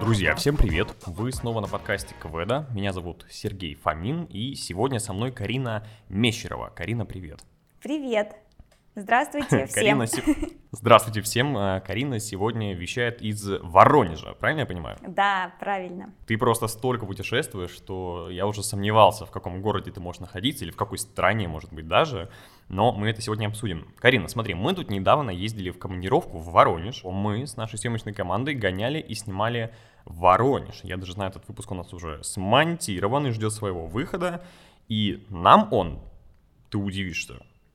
Друзья, всем привет! Вы снова на подкасте КВДа. Меня зовут Сергей Фомин, и сегодня со мной Карина Мещерова. Карина, привет! Привет! Здравствуйте всем! Карина, Здравствуйте всем! А, Карина сегодня вещает из Воронежа, правильно я понимаю? Да, правильно. Ты просто столько путешествуешь, что я уже сомневался, в каком городе ты можешь находиться, или в какой стране, может быть, даже. Но мы это сегодня обсудим. Карина, смотри, мы тут недавно ездили в командировку в Воронеж. Мы с нашей съемочной командой гоняли и снимали Воронеж. Я даже знаю, этот выпуск у нас уже смонтирован и ждет своего выхода. И нам он, ты удивишься,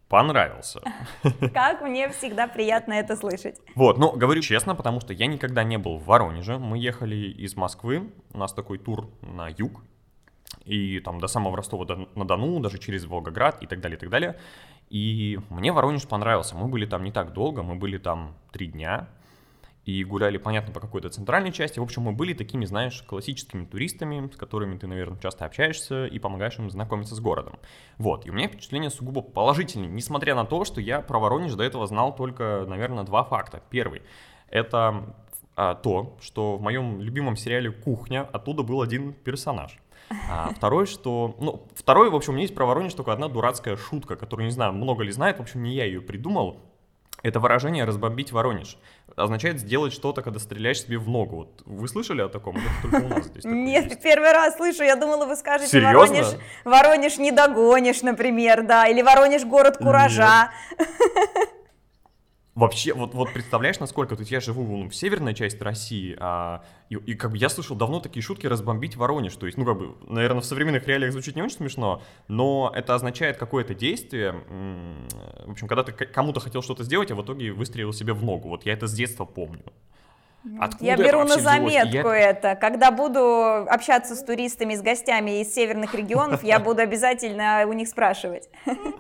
понравился. Как мне всегда приятно это слышать. Вот, ну, говорю честно, потому что я никогда не был в Воронеже. Мы ехали из Москвы, у нас такой тур на юг, и там до самого Ростова-на-Дону, даже через Волгоград и так далее, и так далее. И мне Воронеж понравился. Мы были там не так долго, мы были там три дня, и гуляли, понятно, по какой-то центральной части. В общем, мы были такими, знаешь, классическими туристами, с которыми ты, наверное, часто общаешься и помогаешь им знакомиться с городом. Вот, и у меня впечатление сугубо положительное, несмотря на то, что я про Воронеж до этого знал только, наверное, два факта. Первый — это а, то, что в моем любимом сериале «Кухня» оттуда был один персонаж. А второй, что... Ну, второй, в общем, у меня есть про Воронеж только одна дурацкая шутка, которую, не знаю, много ли знает, в общем, не я ее придумал. Это выражение «разбомбить Воронеж» означает сделать что-то, когда стреляешь себе в ногу. Вот вы слышали о таком? только у нас здесь Нет, есть. первый раз слышу. Я думала, вы скажете Серьезно? Воронеж, Воронеж не догонишь, например, да, или Воронеж город куража. Нет. Вообще, вот, вот представляешь, насколько тут я живу ну, в северной части России, а, и, и как бы я слышал давно такие шутки разбомбить Воронеж. То есть, ну, как бы, наверное, в современных реалиях звучит не очень смешно, но это означает какое-то действие. В общем, когда ты кому-то хотел что-то сделать, а в итоге выстрелил себе в ногу. Вот я это с детства помню. Откуда я беру на заметку я... это. Когда буду общаться с туристами, с гостями из северных регионов, я буду обязательно у них спрашивать.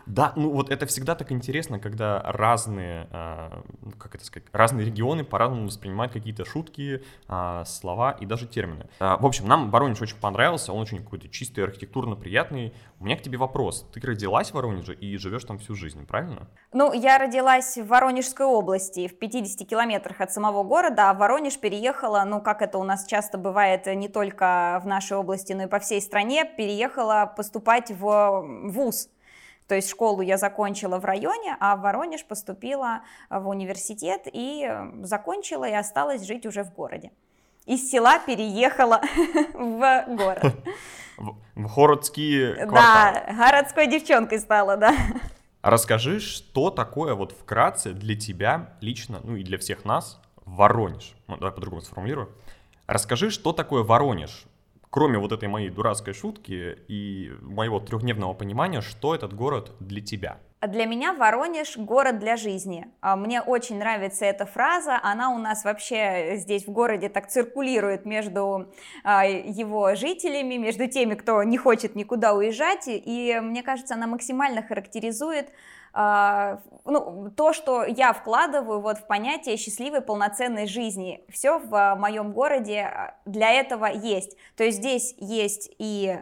Да, ну вот это всегда так интересно, когда разные, а, как это сказать, разные регионы по-разному воспринимают какие-то шутки, а, слова и даже термины. А, в общем, нам Воронеж очень понравился, он очень какой-то чистый, архитектурно приятный. У меня к тебе вопрос. Ты родилась в Воронеже и живешь там всю жизнь, правильно? Ну, я родилась в Воронежской области, в 50 километрах от самого города, а в Воронеж переехала, ну, как это у нас часто бывает не только в нашей области, но и по всей стране, переехала поступать в ВУЗ. То есть школу я закончила в районе, а в Воронеж поступила в университет и закончила и осталась жить уже в городе. Из села переехала в город. В городские кварталы. Да, городской девчонкой стала, да. Расскажи, что такое вот вкратце для тебя лично, ну и для всех нас, Воронеж? Ну, давай по-другому сформулирую. Расскажи, что такое Воронеж? Кроме вот этой моей дурацкой шутки и моего трехдневного понимания, что этот город для тебя? Для меня Воронеж – город для жизни. А, мне очень нравится эта фраза, она у нас вообще здесь в городе так циркулирует между а, его жителями, между теми, кто не хочет никуда уезжать, и мне кажется, она максимально характеризует а, ну, то, что я вкладываю вот в понятие счастливой полноценной жизни. Все в моем городе для этого есть. То есть здесь есть и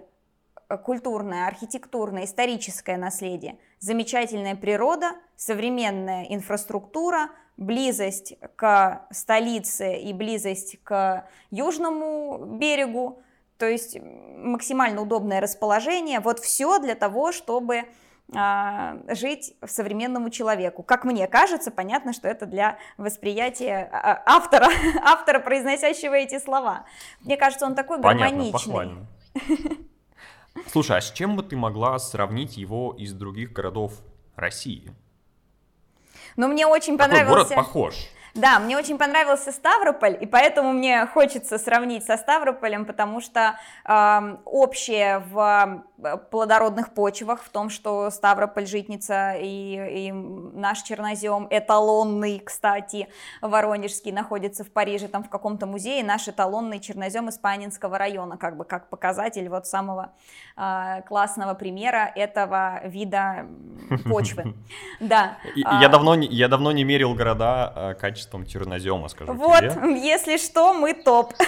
культурное, архитектурное, историческое наследие, замечательная природа, современная инфраструктура, близость к столице и близость к южному берегу, то есть максимально удобное расположение. Вот все для того, чтобы а, жить современному человеку. Как мне кажется, понятно, что это для восприятия а, автора, автора, произносящего эти слова. Мне кажется, он такой понятно, гармоничный. Похвально. Слушай, а с чем бы ты могла сравнить его из других городов России? Ну, мне очень понравился... Какой город похож? Да, мне очень понравился Ставрополь, и поэтому мне хочется сравнить со Ставрополем, потому что э, общее в э, плодородных почвах, в том, что Ставрополь, Житница и, и наш чернозем, эталонный, кстати, Воронежский, находится в Париже, там в каком-то музее, наш эталонный чернозем Испанинского района, как бы как показатель вот самого э, классного примера этого вида почвы. Да. Я давно я давно не мерил города э, качеством качеством чернозема, скажу Вот, тебе. если что, мы топ.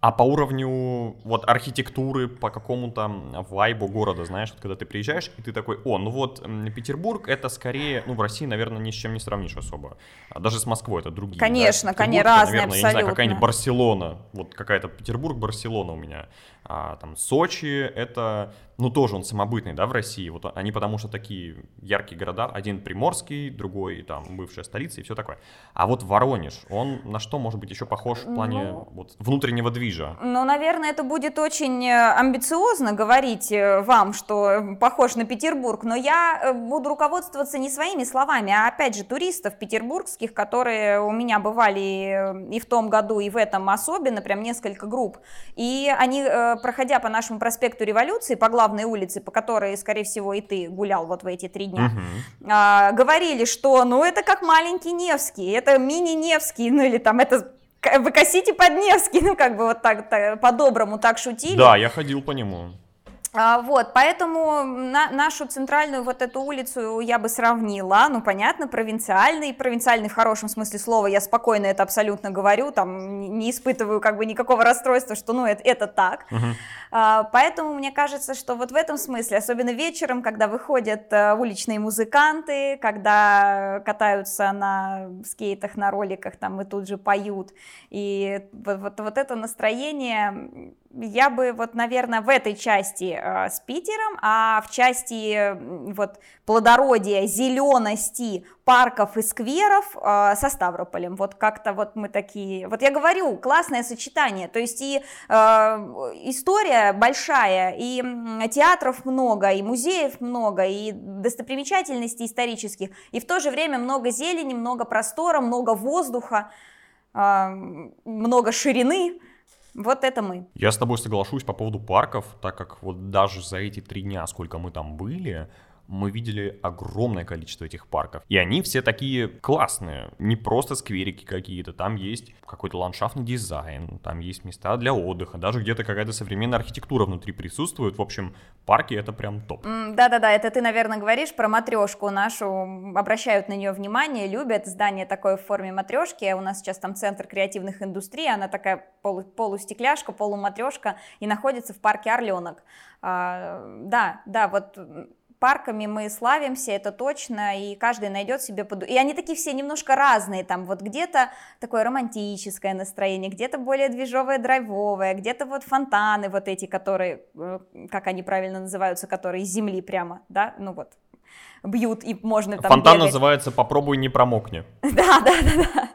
А по уровню вот архитектуры, по какому-то вайбу города, знаешь, вот когда ты приезжаешь, и ты такой, о, ну вот Петербург это скорее, ну в России, наверное, ни с чем не сравнишь особо. А даже с Москвой это другие. Конечно, да? конечно, разные наверное, абсолютно. Я не знаю, какая-нибудь Барселона, вот какая-то Петербург, Барселона у меня. А там Сочи это ну, тоже он самобытный, да, в России. Вот они потому что такие яркие города. Один приморский, другой там бывшая столица и все такое. А вот Воронеж, он на что может быть еще похож в плане ну, вот, внутреннего движа? Ну, наверное, это будет очень э, амбициозно говорить э, вам, что похож на Петербург, но я э, буду руководствоваться не своими словами, а опять же туристов петербургских, которые у меня бывали и в том году, и в этом особенно, прям несколько групп. И они, проходя по нашему проспекту Революции, по главной улице, по которой, скорее всего, и ты гулял вот в эти три дня, угу. а, говорили, что, ну, это как маленький Невский, это мини-Невский, ну, или там это вы косите под Невский, ну, как бы вот так, так по-доброму так шутили. Да, я ходил по нему. А, вот, поэтому на, нашу центральную вот эту улицу я бы сравнила, ну, понятно, провинциальный, провинциальный в хорошем смысле слова, я спокойно это абсолютно говорю, там, не испытываю как бы никакого расстройства, что, ну, это, это так, uh-huh. а, поэтому мне кажется, что вот в этом смысле, особенно вечером, когда выходят а, уличные музыканты, когда катаются на скейтах, на роликах, там, и тут же поют, и вот, вот, вот это настроение я бы вот, наверное, в этой части э, с Питером, а в части вот плодородия, зелености парков и скверов э, со Ставрополем. Вот как-то вот мы такие... Вот я говорю, классное сочетание. То есть и э, история большая, и театров много, и музеев много, и достопримечательностей исторических, и в то же время много зелени, много простора, много воздуха, э, много ширины. Вот это мы. Я с тобой соглашусь по поводу парков, так как вот даже за эти три дня, сколько мы там были, мы видели огромное количество этих парков. И они все такие классные. Не просто скверики какие-то. Там есть какой-то ландшафтный дизайн, там есть места для отдыха, даже где-то какая-то современная архитектура внутри присутствует. В общем, парки это прям топ. Да-да-да, это ты, наверное, говоришь про матрешку нашу. Обращают на нее внимание, любят. Здание такое в форме матрешки. У нас сейчас там центр креативных индустрий. Она такая полу полустекляшка, полуматрешка и находится в парке Орленок. А, да, да, вот парками мы славимся, это точно, и каждый найдет себе под... И они такие все немножко разные, там вот где-то такое романтическое настроение, где-то более движовое, драйвовое, где-то вот фонтаны вот эти, которые, э, как они правильно называются, которые из земли прямо, да, ну вот, бьют, и можно там Фонтан бегать. называется «Попробуй не промокни». Да, да, да, да,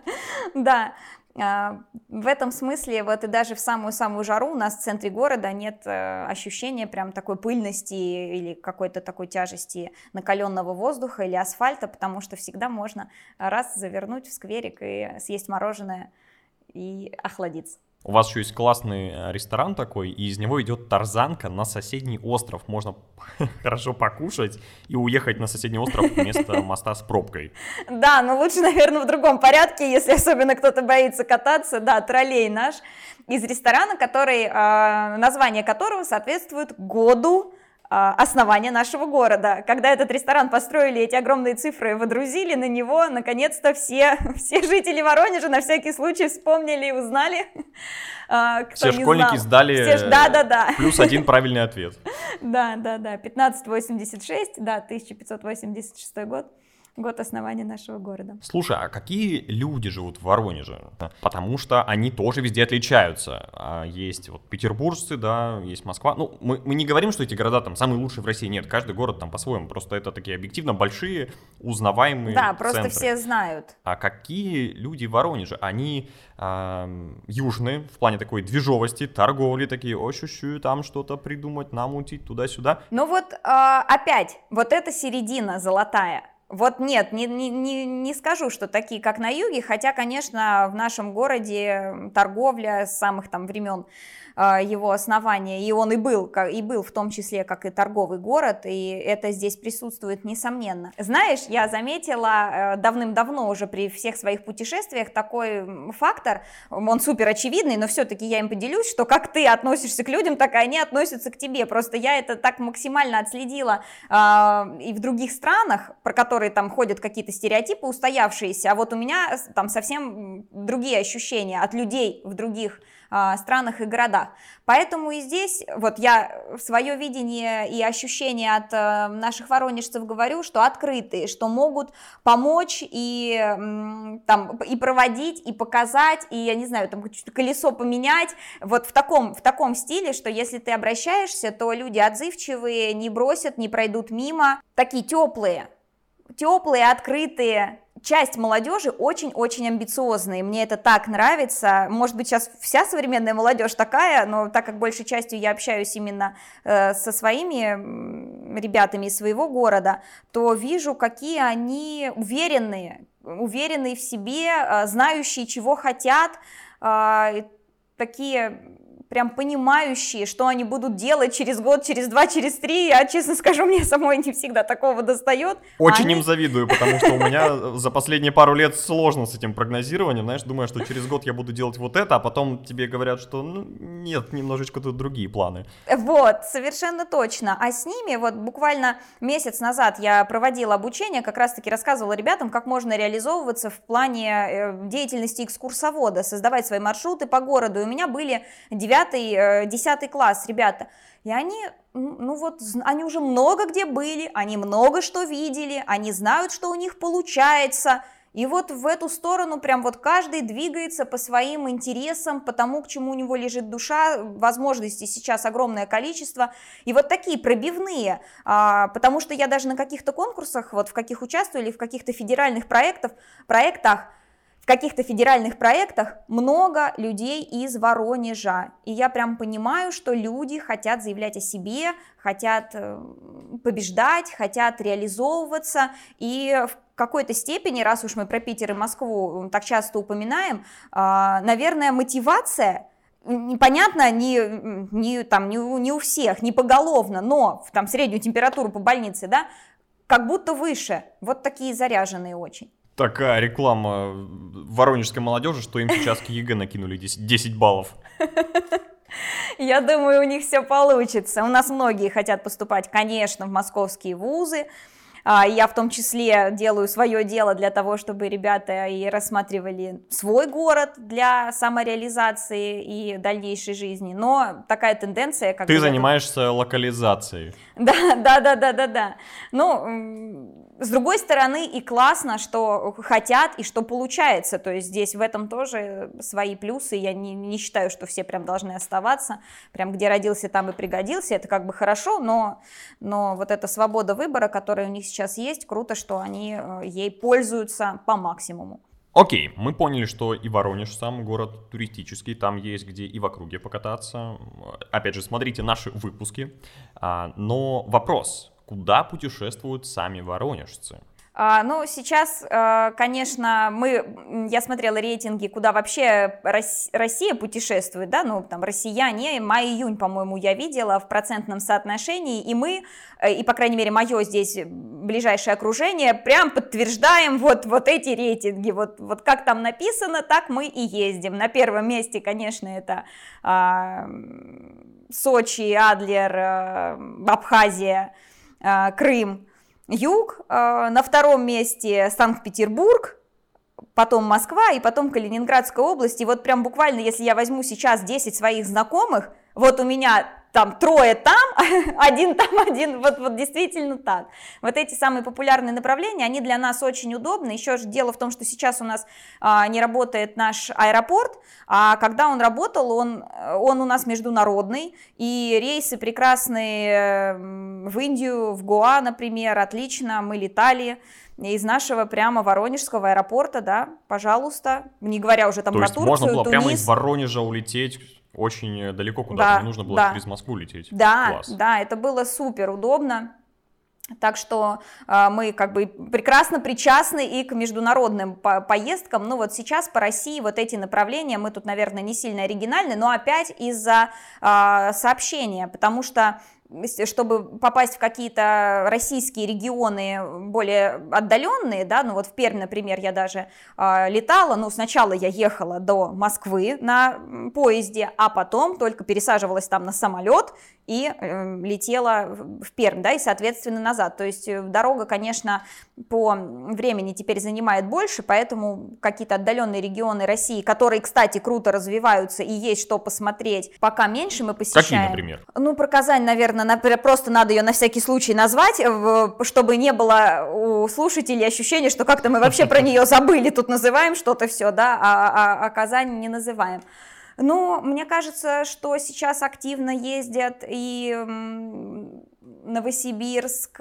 да. А, в этом смысле вот и даже в самую-самую жару у нас в центре города нет э, ощущения прям такой пыльности или какой-то такой тяжести накаленного воздуха или асфальта, потому что всегда можно раз завернуть в скверик и съесть мороженое и охладиться. У вас еще есть классный э, ресторан такой, и из него идет тарзанка на соседний остров. Можно хорошо покушать и уехать на соседний остров вместо моста с пробкой. Да, но лучше, наверное, в другом порядке, если особенно кто-то боится кататься. Да, троллей наш из ресторана, который, э, название которого соответствует году а, основания нашего города. Когда этот ресторан построили, эти огромные цифры водрузили на него, наконец-то все, все жители Воронежа на всякий случай вспомнили и узнали. А, кто все школьники знал. сдали все, да, да, да. плюс один правильный ответ. Да, да, да, 1586, да, 1586 год год основания нашего города. Слушай, а какие люди живут в Воронеже? Потому что они тоже везде отличаются. А есть вот петербуржцы, да, есть Москва. Ну, мы, мы не говорим, что эти города там самые лучшие в России. Нет, каждый город там по-своему. Просто это такие объективно большие, узнаваемые Да, просто центры. все знают. А какие люди в Воронеже? Они э, южные, в плане такой движовости, торговли, такие, ощущу, там что-то придумать, намутить туда-сюда. Ну вот э, опять, вот эта середина золотая вот нет, не, не, не, не скажу, что такие, как на юге, хотя, конечно, в нашем городе торговля с самых там времен а, его основания, и он и был, и был в том числе, как и торговый город, и это здесь присутствует несомненно. Знаешь, я заметила э, давным-давно уже при всех своих путешествиях такой фактор, он супер очевидный, но все-таки я им поделюсь, что как ты относишься к людям, так и они относятся к тебе. Просто я это так максимально отследила э, и в других странах, про которые которые там ходят какие-то стереотипы устоявшиеся, а вот у меня там совсем другие ощущения от людей в других а, странах и городах. Поэтому и здесь вот я свое видение и ощущение от а, наших воронежцев говорю, что открытые, что могут помочь и там и проводить, и показать, и я не знаю, там колесо поменять, вот в таком, в таком стиле, что если ты обращаешься, то люди отзывчивые, не бросят, не пройдут мимо, такие теплые, теплые, открытые, часть молодежи очень-очень амбициозные. Мне это так нравится. Может быть, сейчас вся современная молодежь такая, но так как большей частью я общаюсь именно э, со своими ребятами из своего города, то вижу, какие они уверенные, уверенные в себе, э, знающие, чего хотят, э, такие прям понимающие, что они будут делать через год, через два, через три. Я, честно скажу, мне самой не всегда такого достает. Очень они... им завидую, потому что у меня за последние пару лет сложно с этим прогнозированием. Знаешь, думаю, что через год я буду делать вот это, а потом тебе говорят, что ну, нет, немножечко тут другие планы. Вот, совершенно точно. А с ними вот буквально месяц назад я проводила обучение, как раз-таки рассказывала ребятам, как можно реализовываться в плане э, деятельности экскурсовода, создавать свои маршруты по городу. И у меня были 9 9, 10 э, класс, ребята. И они, ну вот, они уже много где были, они много что видели, они знают, что у них получается. И вот в эту сторону прям вот каждый двигается по своим интересам, по тому, к чему у него лежит душа, возможностей сейчас огромное количество. И вот такие пробивные, а, потому что я даже на каких-то конкурсах, вот в каких участвую или в каких-то федеральных проектах, проектах, каких-то федеральных проектах много людей из Воронежа. И я прям понимаю, что люди хотят заявлять о себе, хотят э, побеждать, хотят реализовываться. И в какой-то степени, раз уж мы про Питер и Москву так часто упоминаем, а, наверное, мотивация непонятно не, не, там, не, не у всех, не поголовно, но там среднюю температуру по больнице, да, как будто выше. Вот такие заряженные очень такая реклама воронежской молодежи, что им сейчас к ЕГЭ накинули 10, 10 баллов. Я думаю, у них все получится. У нас многие хотят поступать, конечно, в московские вузы. А, я в том числе делаю свое дело для того, чтобы ребята и рассматривали свой город для самореализации и дальнейшей жизни. Но такая тенденция... Как Ты занимаешься локализацией. Да, да, да, да, да, да. Ну, с другой стороны, и классно, что хотят и что получается. То есть здесь в этом тоже свои плюсы. Я не, не считаю, что все прям должны оставаться. Прям где родился, там и пригодился. Это как бы хорошо, но, но вот эта свобода выбора, которая у них сейчас есть, круто, что они э, ей пользуются по максимуму. Окей, мы поняли, что и Воронеж сам город туристический, там есть где и в округе покататься. Опять же, смотрите наши выпуски. А, но вопрос, куда путешествуют сами воронежцы? А, ну, сейчас, э, конечно, мы, я смотрела рейтинги, куда вообще Россия путешествует, да, ну, там, россияне, май-июнь, по-моему, я видела в процентном соотношении, и мы, э, и, по крайней мере, мое здесь ближайшее окружение, прям подтверждаем вот, вот эти рейтинги, вот, вот как там написано, так мы и ездим. На первом месте, конечно, это а, Сочи, Адлер, а, Абхазия, Крым, Юг, а, на втором месте Санкт-Петербург, потом Москва и потом Калининградская область. И вот прям буквально, если я возьму сейчас 10 своих знакомых, вот у меня там трое там, один там, один, вот, вот действительно так. Вот эти самые популярные направления, они для нас очень удобны. Еще же дело в том, что сейчас у нас а, не работает наш аэропорт, а когда он работал, он, он у нас международный, и рейсы прекрасные в Индию, в Гоа, например, отлично, мы летали из нашего прямо Воронежского аэропорта, да, пожалуйста, не говоря уже там То про есть Турцию, можно было Тунис. прямо из Воронежа улететь очень далеко куда-то, да, не нужно было да. через Москву лететь. Да, Класс. да, это было супер удобно. Так что э, мы как бы прекрасно причастны и к международным по поездкам. Ну вот сейчас по России вот эти направления, мы тут, наверное, не сильно оригинальны, но опять из-за э, сообщения, потому что чтобы попасть в какие-то российские регионы более отдаленные, да, ну вот в Пермь, например, я даже э, летала, ну сначала я ехала до Москвы на поезде, а потом только пересаживалась там на самолет и э, летела в Пермь, да, и, соответственно, назад. То есть э, дорога, конечно, по времени теперь занимает больше, поэтому какие-то отдаленные регионы России, которые, кстати, круто развиваются и есть что посмотреть, пока меньше мы посещаем. Какие, например? Ну, про Казань, наверное, просто надо ее на всякий случай назвать, чтобы не было у слушателей ощущения, что как-то мы вообще про нее забыли, тут называем что-то все, да, а, а, а Казань не называем. Ну, мне кажется, что сейчас активно ездят и Новосибирск,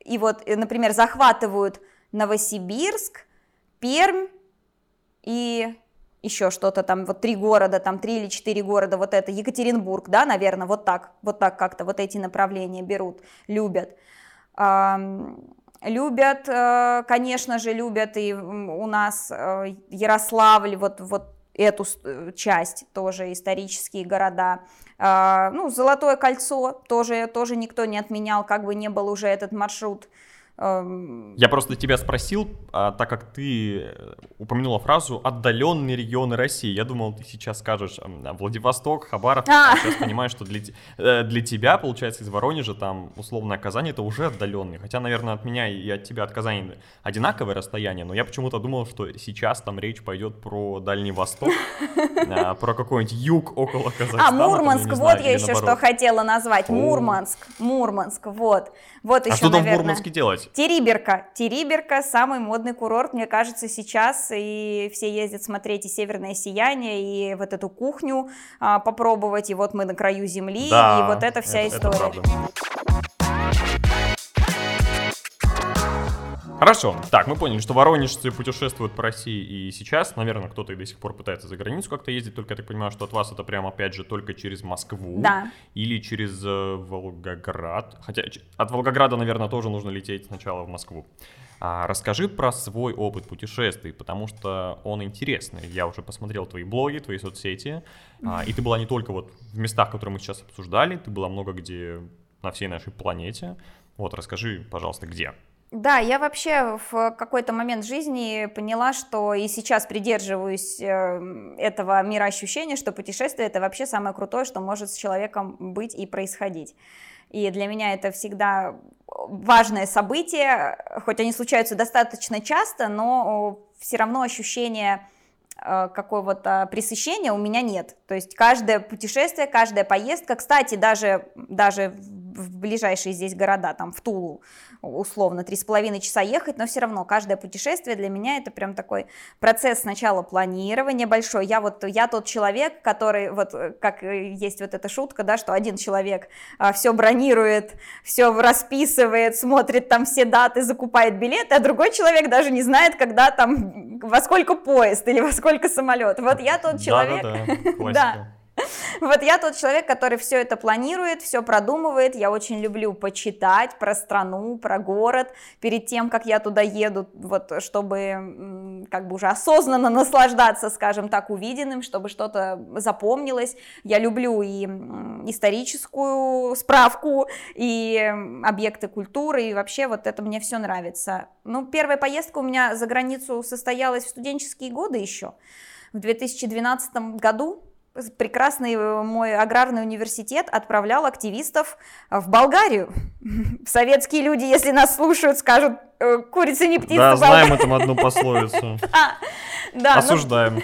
и вот, э, например, захватывают Новосибирск, Пермь и еще что-то там, вот три города, там три или четыре города, вот это, Екатеринбург, да, наверное, вот так, вот так как-то вот эти направления берут, любят. Любят, э, конечно же, любят и у нас э, Ярославль, вот, вот эту э, часть, тоже исторические города. А, ну, Золотое кольцо тоже, тоже никто не отменял, как бы не был уже этот маршрут я просто тебя спросил, а, так как ты э, упомянула фразу «отдаленные регионы России». Я думал, ты сейчас скажешь Владивосток, Хабаров. А. Сейчас понимаю, что для, э, для тебя, получается, из Воронежа, там, условно, Казань — это уже отдаленные. Хотя, наверное, от меня и от тебя, от Казани одинаковое расстояние, но я почему-то думал, что сейчас там речь пойдет про Дальний Восток, а, про какой-нибудь юг около Казахстана. А, Мурманск, вот я еще что хотела назвать. Мурманск, Мурманск, вот. Вот еще, а что там в Мурманске делать? Териберка. Териберка самый модный курорт, мне кажется, сейчас. И все ездят смотреть и «Северное сияние», и вот эту кухню а, попробовать. И вот мы на краю земли, да, и вот эта вся это, история. Это Хорошо. Так, мы поняли, что воронежцы путешествуют по России и сейчас. Наверное, кто-то и до сих пор пытается за границу как-то ездить. Только я так понимаю, что от вас это прям, опять же, только через Москву. Да. Или через э, Волгоград. Хотя от Волгограда, наверное, тоже нужно лететь сначала в Москву. А, расскажи про свой опыт путешествий, потому что он интересный. Я уже посмотрел твои блоги, твои соцсети. А, и ты была не только вот в местах, которые мы сейчас обсуждали, ты была много где на всей нашей планете. Вот, расскажи, пожалуйста, где. Да, я вообще в какой-то момент жизни поняла, что и сейчас придерживаюсь э, этого мироощущения, что путешествие это вообще самое крутое, что может с человеком быть и происходить. И для меня это всегда важное событие, хоть они случаются достаточно часто, но все равно ощущение э, какого-то пресыщения у меня нет. То есть каждое путешествие, каждая поездка, кстати, даже, даже в ближайшие здесь города, там в Тулу, условно, три с половиной часа ехать, но все равно каждое путешествие для меня это прям такой процесс сначала планирования большой. Я вот, я тот человек, который, вот как есть вот эта шутка, да, что один человек а, все бронирует, все расписывает, смотрит там все даты, закупает билеты, а другой человек даже не знает, когда там, во сколько поезд или во сколько самолет. Вот я тот человек. Да-да-да, да. Вот я тот человек, который все это планирует, все продумывает. Я очень люблю почитать про страну, про город перед тем, как я туда еду, вот чтобы как бы уже осознанно наслаждаться, скажем так, увиденным, чтобы что-то запомнилось. Я люблю и историческую справку, и объекты культуры, и вообще вот это мне все нравится. Ну, первая поездка у меня за границу состоялась в студенческие годы еще. В 2012 году прекрасный э, мой аграрный университет отправлял активистов в Болгарию. Советские люди, если нас слушают, скажут, э, курица не птица. Да, знаем эту одну пословицу. Да, ну, Осуждаем.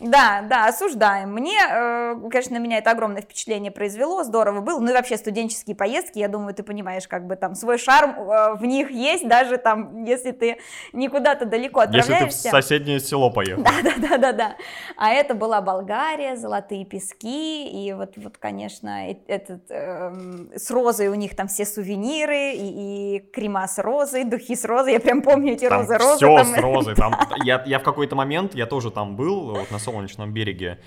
Да, да, осуждаем. Мне, э, конечно, на меня это огромное впечатление произвело, здорово было. Ну и вообще студенческие поездки, я думаю, ты понимаешь, как бы там свой шарм э, в них есть, даже там, если ты не куда-то далеко отправляешься. Если ты в соседнее село поехал. Да, да, да, да, да. А это была Болгария, золотые пески, и вот, вот конечно, этот, э, с розой у них там все сувениры, и, и крема с розой, духи с розой, я прям помню эти розы, розы. Все там... с розой, там, я, я в какой-то момент, я тоже там был, вот на солнечном береге.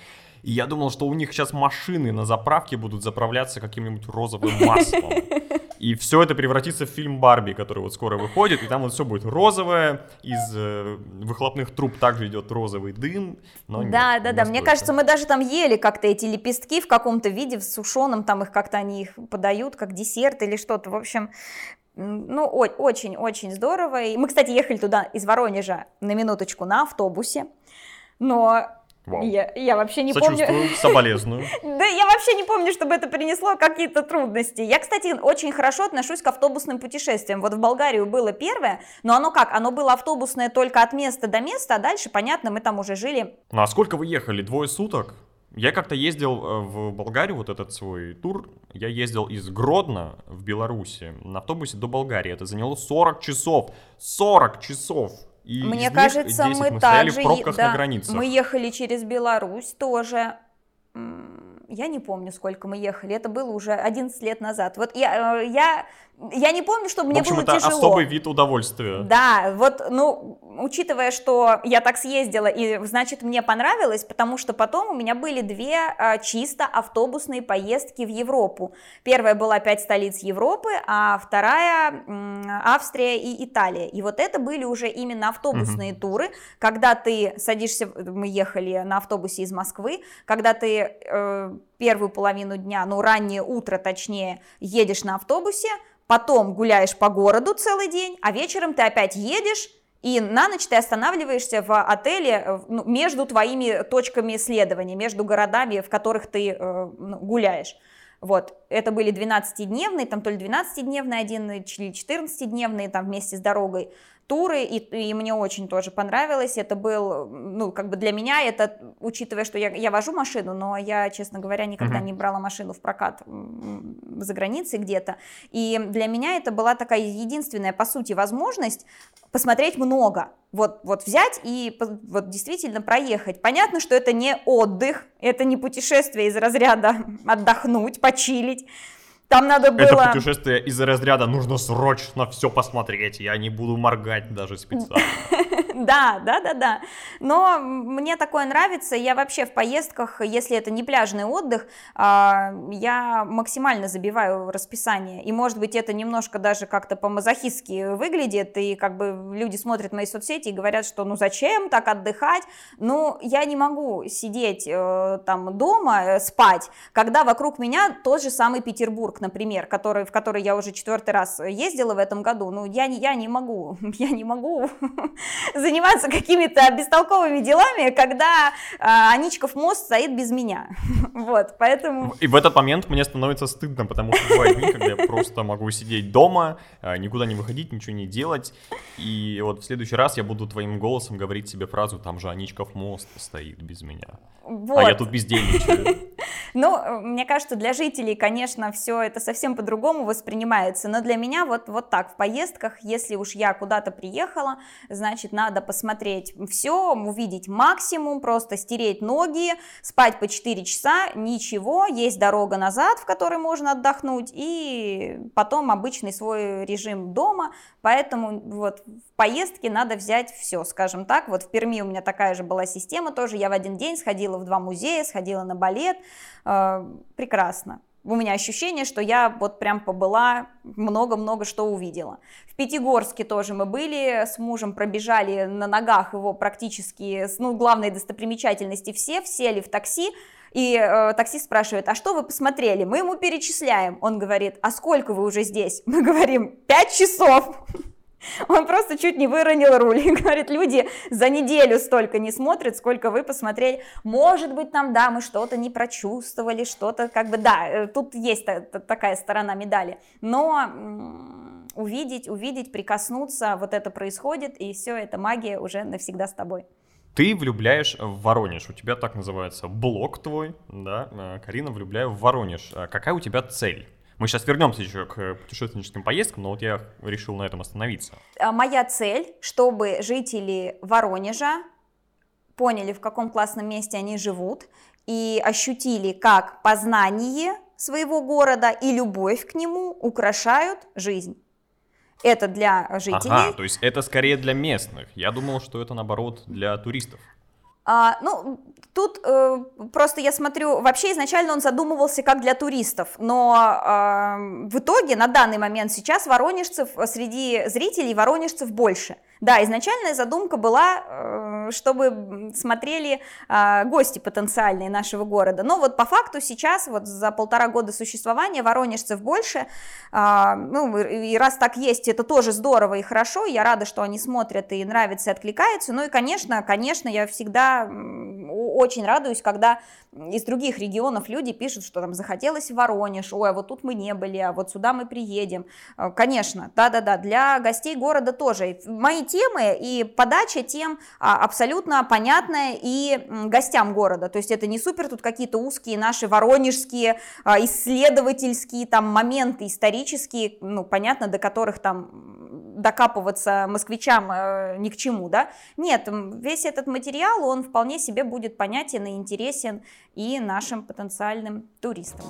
И я думал, что у них сейчас машины на заправке будут заправляться каким-нибудь розовым маслом. И все это превратится в фильм Барби, который вот скоро выходит, и там вот все будет розовое, из э, выхлопных труб также идет розовый дым. Но да, нет, да, да. Мне кажется, мы даже там ели как-то эти лепестки в каком-то виде, в сушеном, там их как-то они их подают, как десерт или что-то. В общем, ну, очень-очень здорово. И мы, кстати, ехали туда из Воронежа на минуточку на автобусе, но Вау. Я, я вообще не помню... соболезную. да, я вообще не помню, чтобы это принесло какие-то трудности. Я, кстати, очень хорошо отношусь к автобусным путешествиям. Вот в Болгарию было первое, но оно как? Оно было автобусное только от места до места, а дальше, понятно, мы там уже жили. Ну а сколько вы ехали? Двое суток? Я как-то ездил э, в Болгарию, вот этот свой тур, я ездил из Гродно в Беларуси на автобусе до Болгарии. Это заняло 40 часов. 40 часов! И Мне кажется, мы, мы также... В пробках да, на границах. Мы ехали через Беларусь тоже я не помню, сколько мы ехали, это было уже 11 лет назад. Вот я, э, я, я не помню, чтобы мне в общем, было это тяжело. особый вид удовольствия. Да, вот, ну, учитывая, что я так съездила, и, значит, мне понравилось, потому что потом у меня были две а, чисто автобусные поездки в Европу. Первая была пять столиц Европы, а вторая м, Австрия и Италия. И вот это были уже именно автобусные угу. туры, когда ты садишься, мы ехали на автобусе из Москвы, когда ты э, первую половину дня, ну раннее утро точнее, едешь на автобусе, потом гуляешь по городу целый день, а вечером ты опять едешь, и на ночь ты останавливаешься в отеле э, ну, между твоими точками исследования, между городами, в которых ты э, ну, гуляешь. Вот, это были 12-дневные, там то ли 12-дневный один, или 14-дневные, там вместе с дорогой туры, и, и мне очень тоже понравилось. Это был, ну, как бы для меня это, учитывая, что я, я вожу машину, но я, честно говоря, никогда uh-huh. не брала машину в прокат за границей где-то. И для меня это была такая единственная, по сути, возможность посмотреть много. Вот, вот взять и вот действительно проехать. Понятно, что это не отдых, это не путешествие из разряда отдохнуть, почилить. Там надо было... Это путешествие из разряда нужно срочно все посмотреть, я не буду моргать даже специально. Да, да, да, да. Но мне такое нравится. Я вообще в поездках, если это не пляжный отдых, а, я максимально забиваю расписание. И, может быть, это немножко даже как-то по-мазохистски выглядит. И как бы люди смотрят мои соцсети и говорят, что ну зачем так отдыхать? Ну, я не могу сидеть э, там дома, э, спать, когда вокруг меня тот же самый Петербург, например, который, в который я уже четвертый раз ездила в этом году. Ну, я, я не могу, я не могу заниматься какими-то бестолковыми делами, когда а, Аничков мост стоит без меня. Вот, поэтому... И в этот момент мне становится стыдно, потому что бывают дни, когда я просто могу сидеть дома, а, никуда не выходить, ничего не делать. И вот в следующий раз я буду твоим голосом говорить себе фразу «Там же Аничков мост стоит без меня». Вот. А я тут бездельничаю. Ну, мне кажется, для жителей, конечно, все это совсем по-другому воспринимается, но для меня вот, вот так, в поездках, если уж я куда-то приехала, значит, надо посмотреть все, увидеть максимум, просто стереть ноги, спать по 4 часа, ничего, есть дорога назад, в которой можно отдохнуть, и потом обычный свой режим дома, поэтому вот в поездке надо взять все, скажем так, вот в Перми у меня такая же была система тоже, я в один день сходила в два музея, сходила на балет, э, прекрасно у меня ощущение, что я вот прям побыла, много-много что увидела. В Пятигорске тоже мы были, с мужем пробежали на ногах его практически, ну, главной достопримечательности все, сели в такси, и э, таксист спрашивает, а что вы посмотрели? Мы ему перечисляем. Он говорит, а сколько вы уже здесь? Мы говорим, пять часов. Он просто чуть не выронил руль и говорит, люди за неделю столько не смотрят, сколько вы посмотрели. Может быть, там, да, мы что-то не прочувствовали, что-то как бы, да, э, тут есть такая сторона медали, но увидеть, увидеть, прикоснуться, вот это происходит, и все, эта магия уже навсегда с тобой. Ты влюбляешь в Воронеж, у тебя так называется блог твой, да, э, Карина, влюбляю в Воронеж. А какая у тебя цель? Мы сейчас вернемся еще к путешественническим поездкам, но вот я решил на этом остановиться. А, моя цель, чтобы жители Воронежа поняли, в каком классном месте они живут, и ощутили, как познание своего города и любовь к нему украшают жизнь. Это для жителей. Ага, то есть это скорее для местных. Я думал, что это наоборот для туристов. А, ну, тут э, просто я смотрю, вообще изначально он задумывался как для туристов, но э, в итоге на данный момент сейчас воронежцев среди зрителей воронежцев больше. Да, изначальная задумка была, э, чтобы смотрели э, гости потенциальные нашего города. Но вот по факту сейчас, вот за полтора года существования, воронежцев больше. Э, ну, и раз так есть, это тоже здорово и хорошо. Я рада, что они смотрят и нравится, и откликаются. Ну и, конечно, конечно, я всегда очень радуюсь, когда из других регионов люди пишут, что там захотелось в Воронеж, ой, а вот тут мы не были, а вот сюда мы приедем. Конечно, да-да-да, для гостей города тоже. Мои темы и подача тем а, абсолютно понятная и гостям города. То есть это не супер тут какие-то узкие наши воронежские а, исследовательские там моменты исторические, ну, понятно, до которых там докапываться москвичам э, ни к чему, да? Нет, весь этот материал, он вполне себе будет понятен и интересен и нашим потенциальным туристам.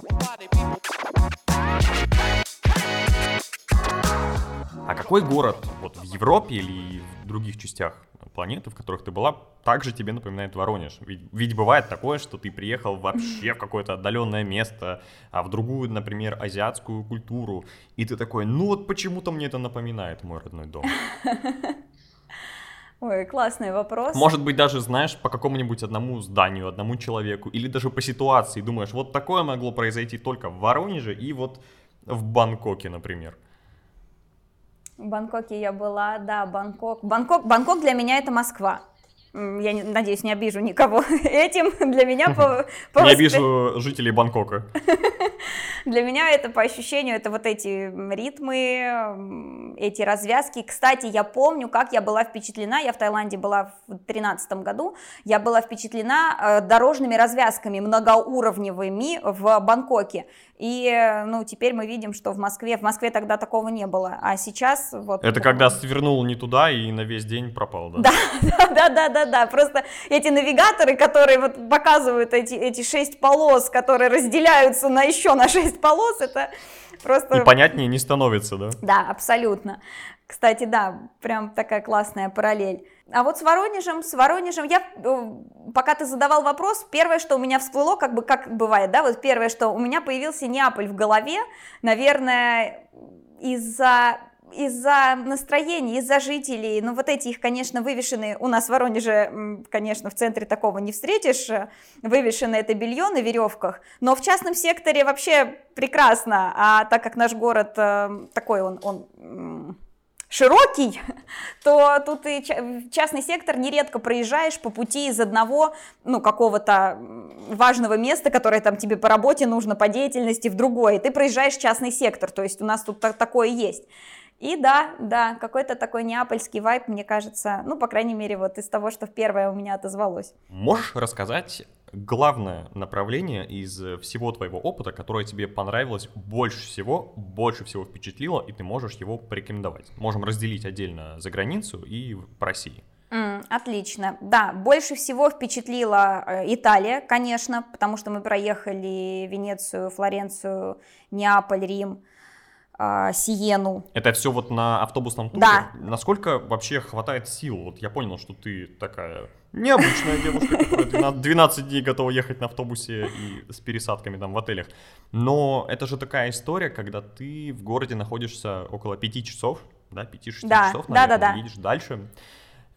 А какой город вот в Европе или других частях планеты, в которых ты была, также тебе напоминает Воронеж? Ведь, ведь бывает такое, что ты приехал вообще в какое-то отдаленное место, а в другую, например, азиатскую культуру, и ты такой, ну вот почему-то мне это напоминает мой родной дом. Ой, классный вопрос. Может быть, даже, знаешь, по какому-нибудь одному зданию, одному человеку, или даже по ситуации думаешь, вот такое могло произойти только в Воронеже и вот в Бангкоке, например. В Бангкоке я была, да, Бангкок. Бангкок, Бангкок для меня это Москва. Я не, надеюсь, не обижу никого этим. Для меня по, по Не обижу жителей Бангкока. Для меня это по ощущению, это вот эти ритмы, эти развязки. Кстати, я помню, как я была впечатлена, я в Таиланде была в 2013 году, я была впечатлена э, дорожными развязками многоуровневыми в Бангкоке. И, ну, теперь мы видим, что в Москве, в Москве тогда такого не было, а сейчас вот... Это когда свернул не туда и на весь день пропал, да? Да, да, да, да, да, просто эти навигаторы, которые вот показывают эти, эти шесть полос, которые разделяются на еще на шесть полос, это просто... И понятнее не становится, да? Да, абсолютно. Кстати, да, прям такая классная параллель. А вот с Воронежем, с Воронежем, я, э, пока ты задавал вопрос, первое, что у меня всплыло, как бы, как бывает, да, вот первое, что у меня появился Неаполь в голове, наверное, из-за из-за настроения, из-за жителей, ну вот эти их, конечно, вывешенные, у нас в Воронеже, конечно, в центре такого не встретишь, э, вывешенное это белье на веревках, но в частном секторе вообще прекрасно, а так как наш город э, такой, он, он широкий, то тут и частный сектор нередко проезжаешь по пути из одного, ну, какого-то важного места, которое там тебе по работе нужно, по деятельности, в другое, ты проезжаешь частный сектор, то есть у нас тут такое есть. И да, да, какой-то такой неапольский вайп, мне кажется, ну, по крайней мере, вот из того, что в первое у меня отозвалось. Можешь рассказать главное направление из всего твоего опыта, которое тебе понравилось больше всего, больше всего впечатлило, и ты можешь его порекомендовать? Можем разделить отдельно за границу и по России. Mm, отлично. Да, больше всего впечатлила э, Италия, конечно, потому что мы проехали Венецию, Флоренцию, Неаполь, Рим. А, Сиену. Это все вот на автобусном туре? Да. Насколько вообще хватает сил? Вот я понял, что ты такая необычная девушка, которая 12 дней готова ехать на автобусе и с пересадками там в отелях. Но это же такая история, когда ты в городе находишься около 5 часов, да, 5-6 да, часов, наверное, да, да, да. едешь дальше.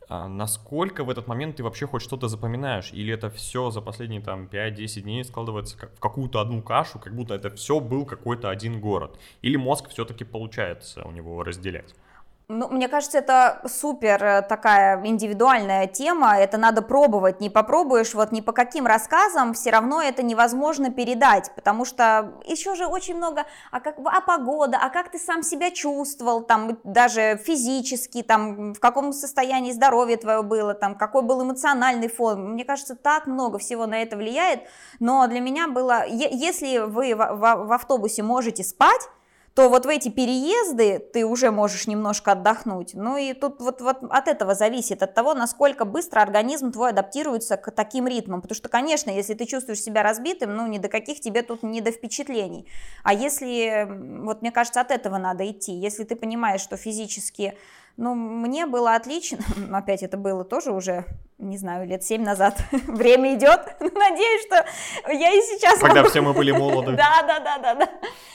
А насколько в этот момент ты вообще хоть что-то запоминаешь? Или это все за последние там 5-10 дней складывается в какую-то одну кашу, как будто это все был какой-то один город? Или мозг все-таки получается у него разделять? Ну, мне кажется, это супер э, такая индивидуальная тема, это надо пробовать, не попробуешь, вот ни по каким рассказам все равно это невозможно передать, потому что еще же очень много, а как, а погода, а как ты сам себя чувствовал, там, даже физически, там, в каком состоянии здоровья твое было, там, какой был эмоциональный фон, мне кажется, так много всего на это влияет, но для меня было, если вы в, в, в автобусе можете спать, то вот в эти переезды ты уже можешь немножко отдохнуть. Ну и тут вот, вот от этого зависит, от того, насколько быстро организм твой адаптируется к таким ритмам. Потому что, конечно, если ты чувствуешь себя разбитым, ну ни до каких тебе тут не до впечатлений. А если, вот мне кажется, от этого надо идти. Если ты понимаешь, что физически Ну, мне было отлично. Опять это было тоже уже, не знаю, лет семь назад. Время идет. Надеюсь, что я и сейчас... Когда могу... все мы были молоды. Да, да, да, да, да.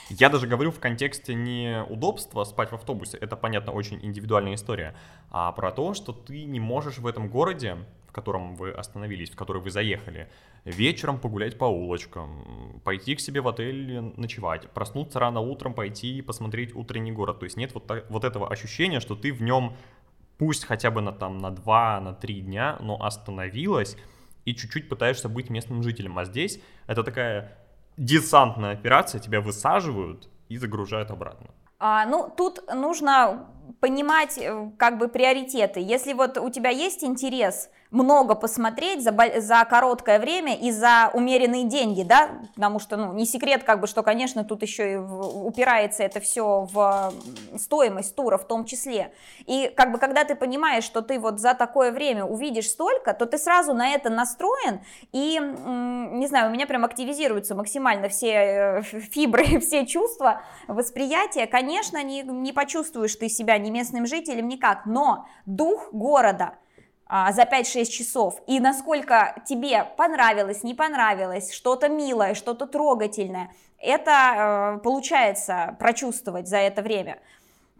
Я даже говорю в контексте не удобства спать в автобусе, это, понятно, очень индивидуальная история, а про то, что ты не можешь в этом городе, в котором вы остановились, в который вы заехали, вечером погулять по улочкам, пойти к себе в отель ночевать, проснуться рано утром, пойти и посмотреть утренний город. То есть нет вот, так, вот этого ощущения, что ты в нем пусть хотя бы на, там, на 2, на 3 дня, но остановилась и чуть-чуть пытаешься быть местным жителем. А здесь это такая десантная операция, тебя высаживают и загружают обратно. А, ну, тут нужно понимать э, как бы приоритеты. Если вот у тебя есть интерес много посмотреть за, за короткое время и за умеренные деньги, да, потому что, ну, не секрет, как бы, что, конечно, тут еще и в, упирается это все в стоимость тура в том числе. И, как бы, когда ты понимаешь, что ты вот за такое время увидишь столько, то ты сразу на это настроен, и, не знаю, у меня прям активизируются максимально все э, фибры, все чувства, восприятия, конечно, не, не почувствуешь ты себя ни местным жителем никак, но дух города – а, за 5-6 часов, и насколько тебе понравилось, не понравилось, что-то милое, что-то трогательное, это э, получается прочувствовать за это время.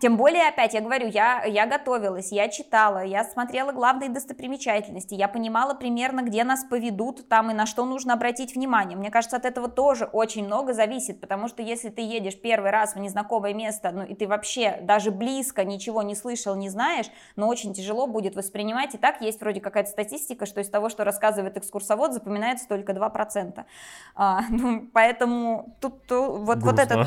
Тем более, опять, я говорю, я, я готовилась, я читала, я смотрела главные достопримечательности, я понимала примерно, где нас поведут там и на что нужно обратить внимание. Мне кажется, от этого тоже очень много зависит, потому что если ты едешь первый раз в незнакомое место, ну и ты вообще даже близко ничего не слышал, не знаешь, но очень тяжело будет воспринимать. И так есть вроде какая-то статистика, что из того, что рассказывает экскурсовод, запоминается только 2%. А, ну, поэтому тут, тут вот, вот это...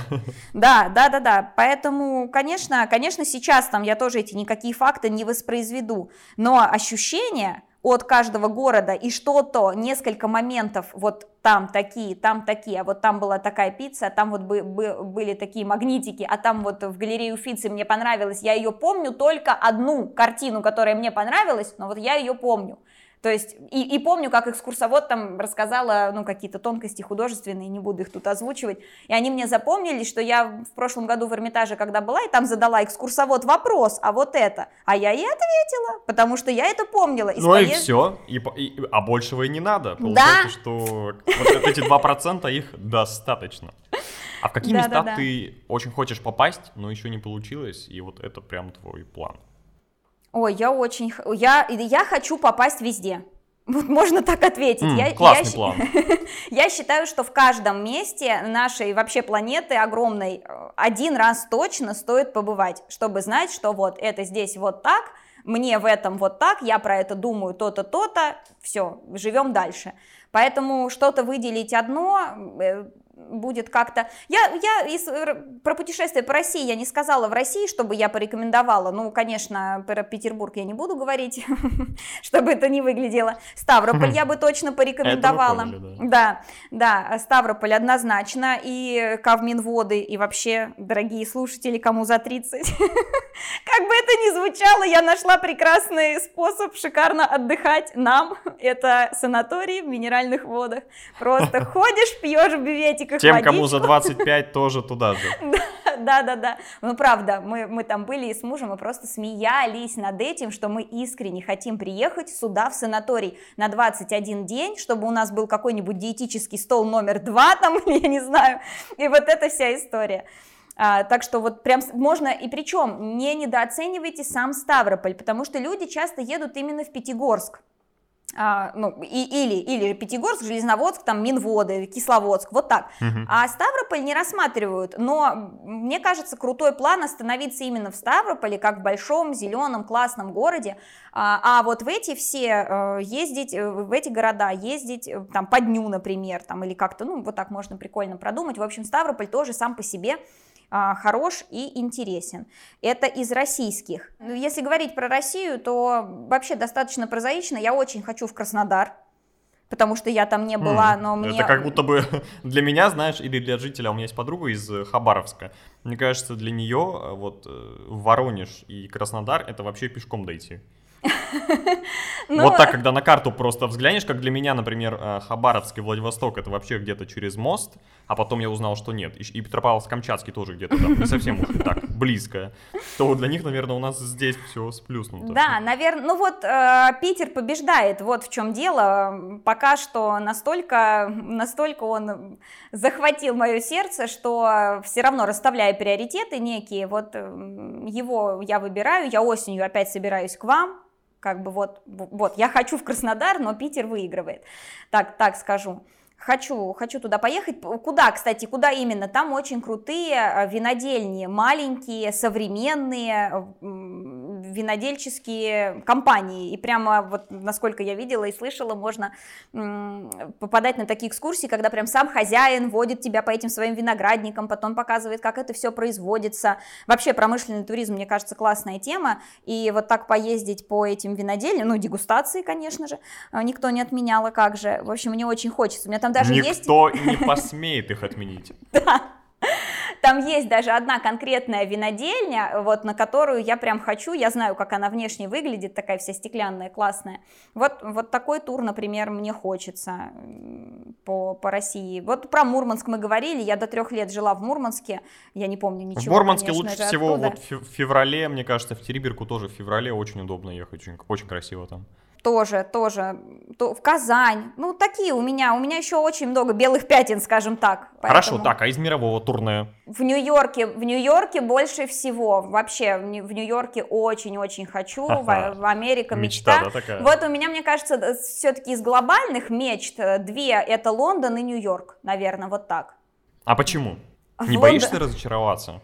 Да, да, да, да. Поэтому, конечно, конечно, сейчас там я тоже эти никакие факты не воспроизведу, но ощущения от каждого города и что-то, несколько моментов, вот там такие, там такие, а вот там была такая пицца, а там вот бы, бы, были такие магнитики, а там вот в галерее Уфицы мне понравилось, я ее помню только одну картину, которая мне понравилась, но вот я ее помню. То есть, и, и помню, как экскурсовод там рассказала, ну, какие-то тонкости художественные, не буду их тут озвучивать, и они мне запомнили, что я в прошлом году в Эрмитаже, когда была, и там задала экскурсовод вопрос, а вот это, а я ей ответила, потому что я это помнила. ну поезд... и все, и, и, а большего и не надо. Получается, да. что вот эти 2% их достаточно. А в какие места ты очень хочешь попасть, но еще не получилось, и вот это прям твой план? Ой, я очень... Я, я хочу попасть везде. Вот можно так ответить. Mm, я, классный я, план. я считаю, что в каждом месте нашей вообще планеты огромной э, один раз точно стоит побывать, чтобы знать, что вот это здесь вот так, мне в этом вот так, я про это думаю то-то, то-то, все, живем дальше. Поэтому что-то выделить одно, э, будет как-то... Я, я из, про путешествие по России я не сказала в России, чтобы я порекомендовала. Ну, конечно, про Петербург я не буду говорить, чтобы это не выглядело. Ставрополь я бы точно порекомендовала. да. да, Ставрополь однозначно. И Кавминводы, и вообще, дорогие слушатели, кому за 30. как бы это ни звучало, я нашла прекрасный способ шикарно отдыхать нам. Это санаторий в минеральных водах. Просто ходишь, пьешь в бюветик пакетиках Тем, водичку. кому за 25, тоже туда же. Да, да, да. Ну, правда, мы, мы там были и с мужем, мы просто смеялись над этим, что мы искренне хотим приехать сюда, в санаторий, на 21 день, чтобы у нас был какой-нибудь диетический стол номер два там, я не знаю, и вот эта вся история. А, так что вот прям можно, и причем не недооценивайте сам Ставрополь, потому что люди часто едут именно в Пятигорск а, ну, и, или, или Пятигорск, Железноводск, там, Минводы, Кисловодск, вот так. Угу. А Ставрополь не рассматривают, но мне кажется, крутой план остановиться именно в Ставрополе, как в большом, зеленом, классном городе, а, а вот в эти все э, ездить, э, в эти города ездить, э, там, по дню, например, там, или как-то, ну, вот так можно прикольно продумать. В общем, Ставрополь тоже сам по себе хорош и интересен. Это из российских. Ну, если говорить про Россию, то вообще достаточно прозаично. Я очень хочу в Краснодар, потому что я там не была, но мне... Это как будто бы для меня, знаешь, или для жителя, у меня есть подруга из Хабаровска, мне кажется, для нее вот Воронеж и Краснодар это вообще пешком дойти. Ну, вот так, когда на карту просто взглянешь, как для меня, например, э, Хабаровск и Владивосток, это вообще где-то через мост, а потом я узнал, что нет. И, Петропавловск-Камчатский тоже где-то там, не совсем уж так. близко, то для них, наверное, у нас здесь все сплюснуто. Да, наверное, ну вот э, Питер побеждает, вот в чем дело. Пока что настолько, настолько он захватил мое сердце, что все равно расставляя приоритеты некие, вот его я выбираю, я осенью опять собираюсь к вам, как бы вот, вот, я хочу в Краснодар, но Питер выигрывает, так, так скажу. Хочу, хочу туда поехать. Куда, кстати, куда именно? Там очень крутые э, винодельни, маленькие, современные, винодельческие компании. И прямо вот, насколько я видела и слышала, можно попадать на такие экскурсии, когда прям сам хозяин водит тебя по этим своим виноградникам, потом показывает, как это все производится. Вообще промышленный туризм, мне кажется, классная тема. И вот так поездить по этим винодельням, ну, дегустации, конечно же, э, никто не отменял, а как же. В общем, мне очень хочется. У меня там даже Никто есть... Не посмеет их отменить. Да. Там есть даже одна конкретная винодельня, вот, на которую я прям хочу, я знаю, как она внешне выглядит, такая вся стеклянная, классная. Вот, вот такой тур, например, мне хочется по, по России. Вот про Мурманск мы говорили, я до трех лет жила в Мурманске, я не помню ничего, В Мурманске конечно лучше всего оттуда. вот в феврале, мне кажется, в Териберку тоже в феврале очень удобно ехать, очень, очень красиво там тоже, тоже, то, в Казань, ну, такие у меня, у меня еще очень много белых пятен, скажем так. Хорошо, поэтому... так, а из мирового турне? В Нью-Йорке, в Нью-Йорке больше всего, вообще, в Нью-Йорке очень-очень хочу, ага. в, в Америка мечта. мечта да, такая. Вот у меня, мне кажется, все-таки из глобальных мечт э, две, это Лондон и Нью-Йорк, наверное, вот так. А почему? Не в боишься Лондон... разочароваться?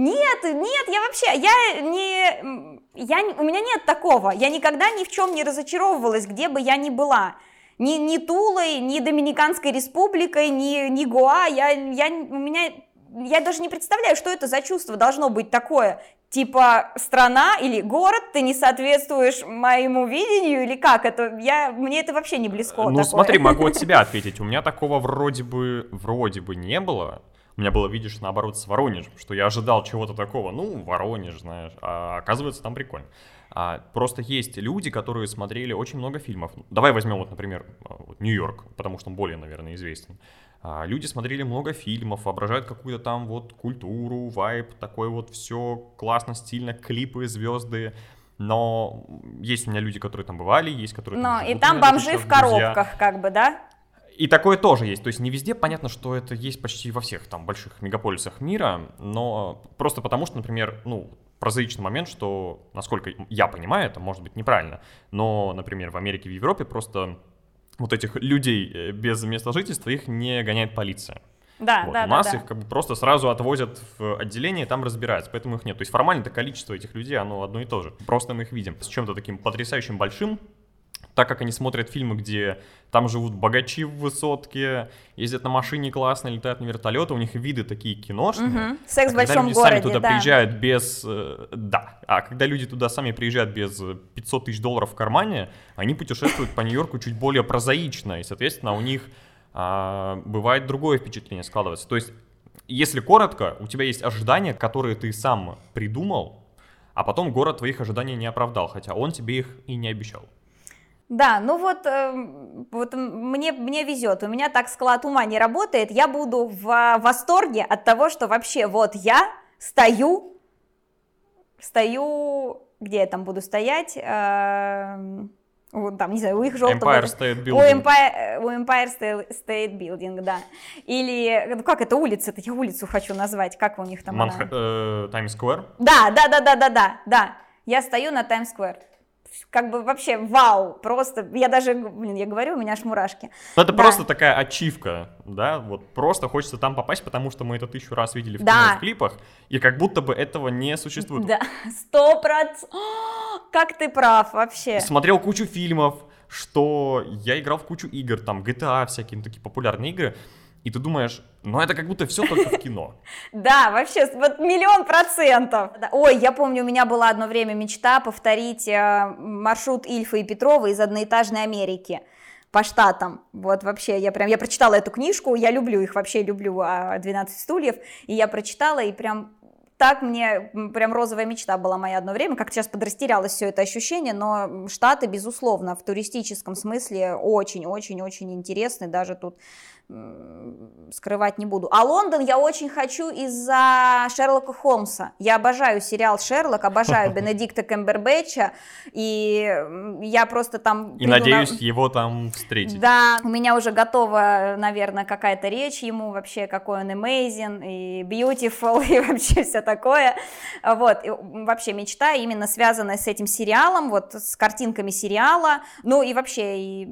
Нет, нет, я вообще, я не, я, у меня нет такого, я никогда ни в чем не разочаровывалась, где бы я ни была, ни, ни Тулой, ни Доминиканской республикой, ни, ни Гоа, я, я, у меня, я даже не представляю, что это за чувство должно быть такое, типа страна или город, ты не соответствуешь моему видению или как это, я, мне это вообще не близко. Ну такое. смотри, могу от себя ответить, у меня такого вроде бы, вроде бы не было, у меня было, видишь, наоборот, с Воронежем, что я ожидал чего-то такого, ну, Воронеж, знаешь, а оказывается, там прикольно. А, просто есть люди, которые смотрели очень много фильмов. Давай возьмем, вот, например, вот, Нью-Йорк, потому что он более, наверное, известен. А, люди смотрели много фильмов, воображают какую-то там вот культуру, вайб, такое вот все классно, стильно, клипы, звезды. Но есть у меня люди, которые там бывали, есть которые... Но там и там бомжи в коробках, друзья. как бы, да? И такое тоже есть. То есть не везде понятно, что это есть почти во всех там больших мегаполисах мира, но просто потому что, например, ну, прозаичный момент, что, насколько я понимаю, это может быть неправильно, но, например, в Америке, в Европе просто вот этих людей э, без места жительства их не гоняет полиция. Да, вот. да, У нас да, их как бы просто сразу отвозят в отделение, там разбираются, поэтому их нет. То есть формально это количество этих людей, оно одно и то же. Просто мы их видим с чем-то таким потрясающим большим, так как они смотрят фильмы, где там живут богачи в высотке, ездят на машине классно, летают на вертолеты, у них виды такие киношные. Угу. Секс а в большом люди городе, сами туда да. приезжают без... Э, да, а когда люди туда сами приезжают без 500 тысяч долларов в кармане, они путешествуют по Нью-Йорку чуть более прозаично, и, соответственно, у них а, бывает другое впечатление складывается. То есть, если коротко, у тебя есть ожидания, которые ты сам придумал, а потом город твоих ожиданий не оправдал, хотя он тебе их и не обещал. Да, ну вот, э, вот мне, мне везет, у меня так склад ума не работает, я буду в восторге от того, что вообще вот я стою, стою, где я там буду стоять, э, там, не знаю, у их желтого... Empire State Building. У Empire, у Empire State Building, да. Или, ну как это улица-то, я улицу хочу назвать, как у них там Манх... она? Э, Times Square? Да, да, да, да, да, да, да. Я стою на Times Square как бы вообще вау, просто, я даже, блин, я говорю, у меня аж мурашки. Ну, это да. просто такая ачивка, да, вот просто хочется там попасть, потому что мы это тысячу раз видели в, да. кино, в клипах, и как будто бы этого не существует. Да, сто процентов, как ты прав вообще. Смотрел кучу фильмов, что я играл в кучу игр, там GTA всякие, ну, такие популярные игры, и ты думаешь, ну это как будто все только в кино. Да, вообще, вот миллион процентов. Ой, я помню, у меня была одно время мечта повторить э, маршрут Ильфа и Петрова из одноэтажной Америки по штатам. Вот вообще, я прям, я прочитала эту книжку, я люблю их, вообще люблю 12 а, стульев, и я прочитала, и прям так мне прям розовая мечта была моя одно время, как сейчас подрастерялось все это ощущение, но Штаты, безусловно, в туристическом смысле очень-очень-очень интересны, даже тут скрывать не буду. А Лондон я очень хочу из-за Шерлока Холмса. Я обожаю сериал Шерлок, обожаю Бенедикта Кэмбербэтча, и я просто там... И надеюсь на... его там встретить. Да, у меня уже готова, наверное, какая-то речь ему вообще, какой он amazing и beautiful, и вообще все такое. Вот, и вообще мечта именно связанная с этим сериалом, вот с картинками сериала, ну и вообще и